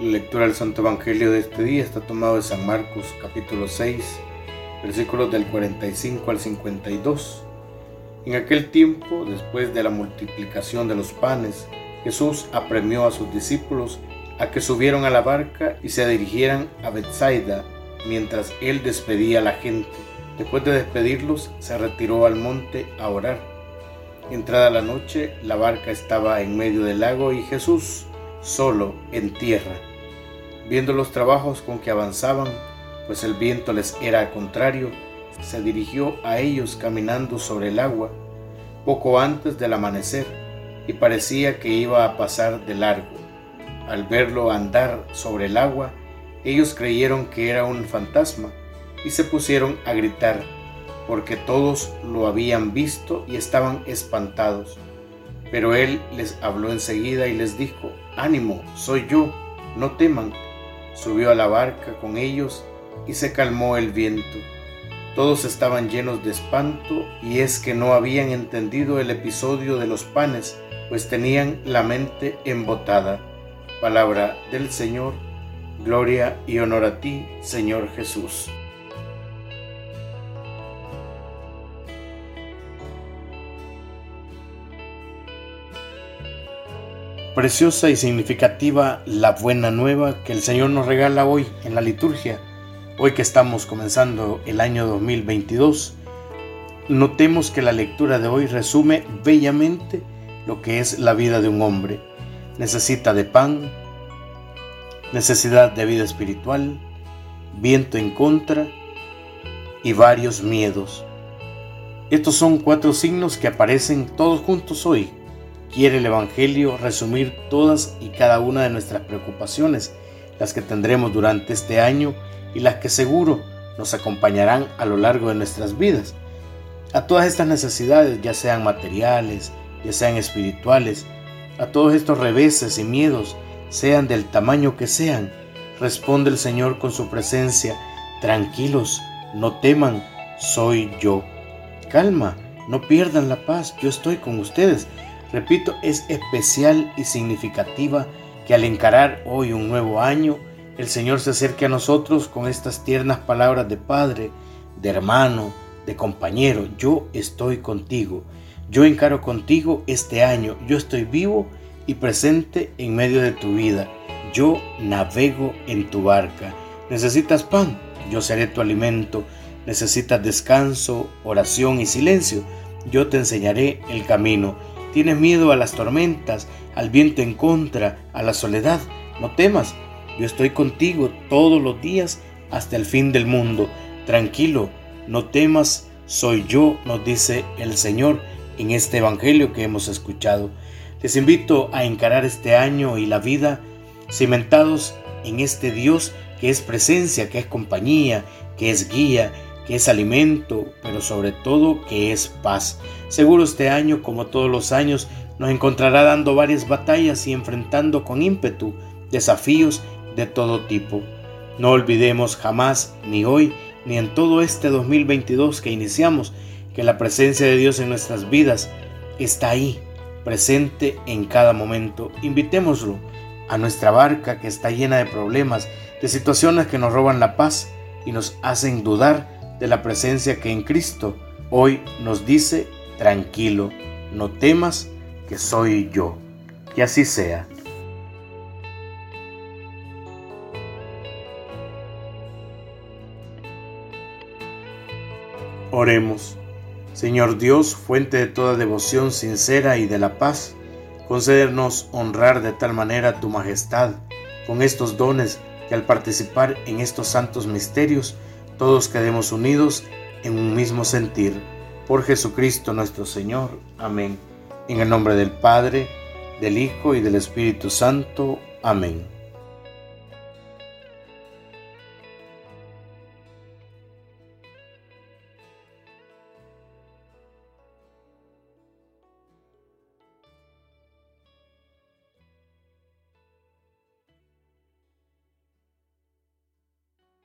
La lectura del Santo Evangelio de este día está tomado de San Marcos capítulo 6, versículos del 45 al 52. En aquel tiempo, después de la multiplicación de los panes, Jesús apremió a sus discípulos a que subieran a la barca y se dirigieran a Bethsaida mientras él despedía a la gente. Después de despedirlos, se retiró al monte a orar. Entrada la noche, la barca estaba en medio del lago y Jesús solo en tierra. Viendo los trabajos con que avanzaban, pues el viento les era contrario, se dirigió a ellos caminando sobre el agua poco antes del amanecer y parecía que iba a pasar de largo. Al verlo andar sobre el agua, ellos creyeron que era un fantasma y se pusieron a gritar, porque todos lo habían visto y estaban espantados. Pero él les habló enseguida y les dijo, ánimo, soy yo, no teman. Subió a la barca con ellos y se calmó el viento. Todos estaban llenos de espanto y es que no habían entendido el episodio de los panes, pues tenían la mente embotada. Palabra del Señor, gloria y honor a ti, Señor Jesús. Preciosa y significativa la buena nueva que el Señor nos regala hoy en la liturgia, hoy que estamos comenzando el año 2022. Notemos que la lectura de hoy resume bellamente lo que es la vida de un hombre. Necesita de pan, necesidad de vida espiritual, viento en contra y varios miedos. Estos son cuatro signos que aparecen todos juntos hoy Quiere el Evangelio resumir todas y cada una de nuestras preocupaciones, las que tendremos durante este año y las que seguro nos acompañarán a lo largo de nuestras vidas. A todas estas necesidades, ya sean materiales, ya sean espirituales, a todos estos reveses y miedos, sean del tamaño que sean, responde el Señor con su presencia, tranquilos, no teman, soy yo. Calma, no pierdan la paz, yo estoy con ustedes Repito, es especial y significativa que al encarar hoy un nuevo año, el Señor se acerque a nosotros con estas tiernas palabras de Padre, de hermano, de compañero. Yo estoy contigo. Yo encaro contigo este año. Yo estoy vivo y presente en medio de tu vida. Yo navego en tu barca. ¿Necesitas pan? Yo seré tu alimento. ¿Necesitas descanso, oración y silencio? Yo te enseñaré el camino. Tienes miedo a las tormentas, al viento en contra, a la soledad. No temas, yo estoy contigo todos los días hasta el fin del mundo. Tranquilo, no temas, soy yo, nos dice el Señor en este Evangelio que hemos escuchado. Les invito a encarar este año y la vida cimentados en este Dios que es presencia, que es compañía, que es guía, que es alimento, pero sobre todo que es paz. Seguro este año, como todos los años, nos encontrará dando varias batallas y enfrentando con ímpetu desafíos de todo tipo. No olvidemos jamás, ni hoy, ni en todo este 2022 que iniciamos, que la presencia de Dios en nuestras vidas está ahí, presente en cada momento. Invitémoslo a nuestra barca que está llena de problemas, de situaciones que nos roban la paz y nos hacen dudar de la presencia que en Cristo hoy nos dice, tranquilo, no temas que soy yo. Que así sea. Oremos. Señor Dios, fuente de toda devoción sincera y de la paz, concédenos honrar de tal manera tu majestad con estos dones que al participar en estos santos misterios todos quedemos unidos en un mismo sentir. Por Jesucristo nuestro Señor. Amén. En el nombre del Padre, del Hijo y del Espíritu Santo. Amén.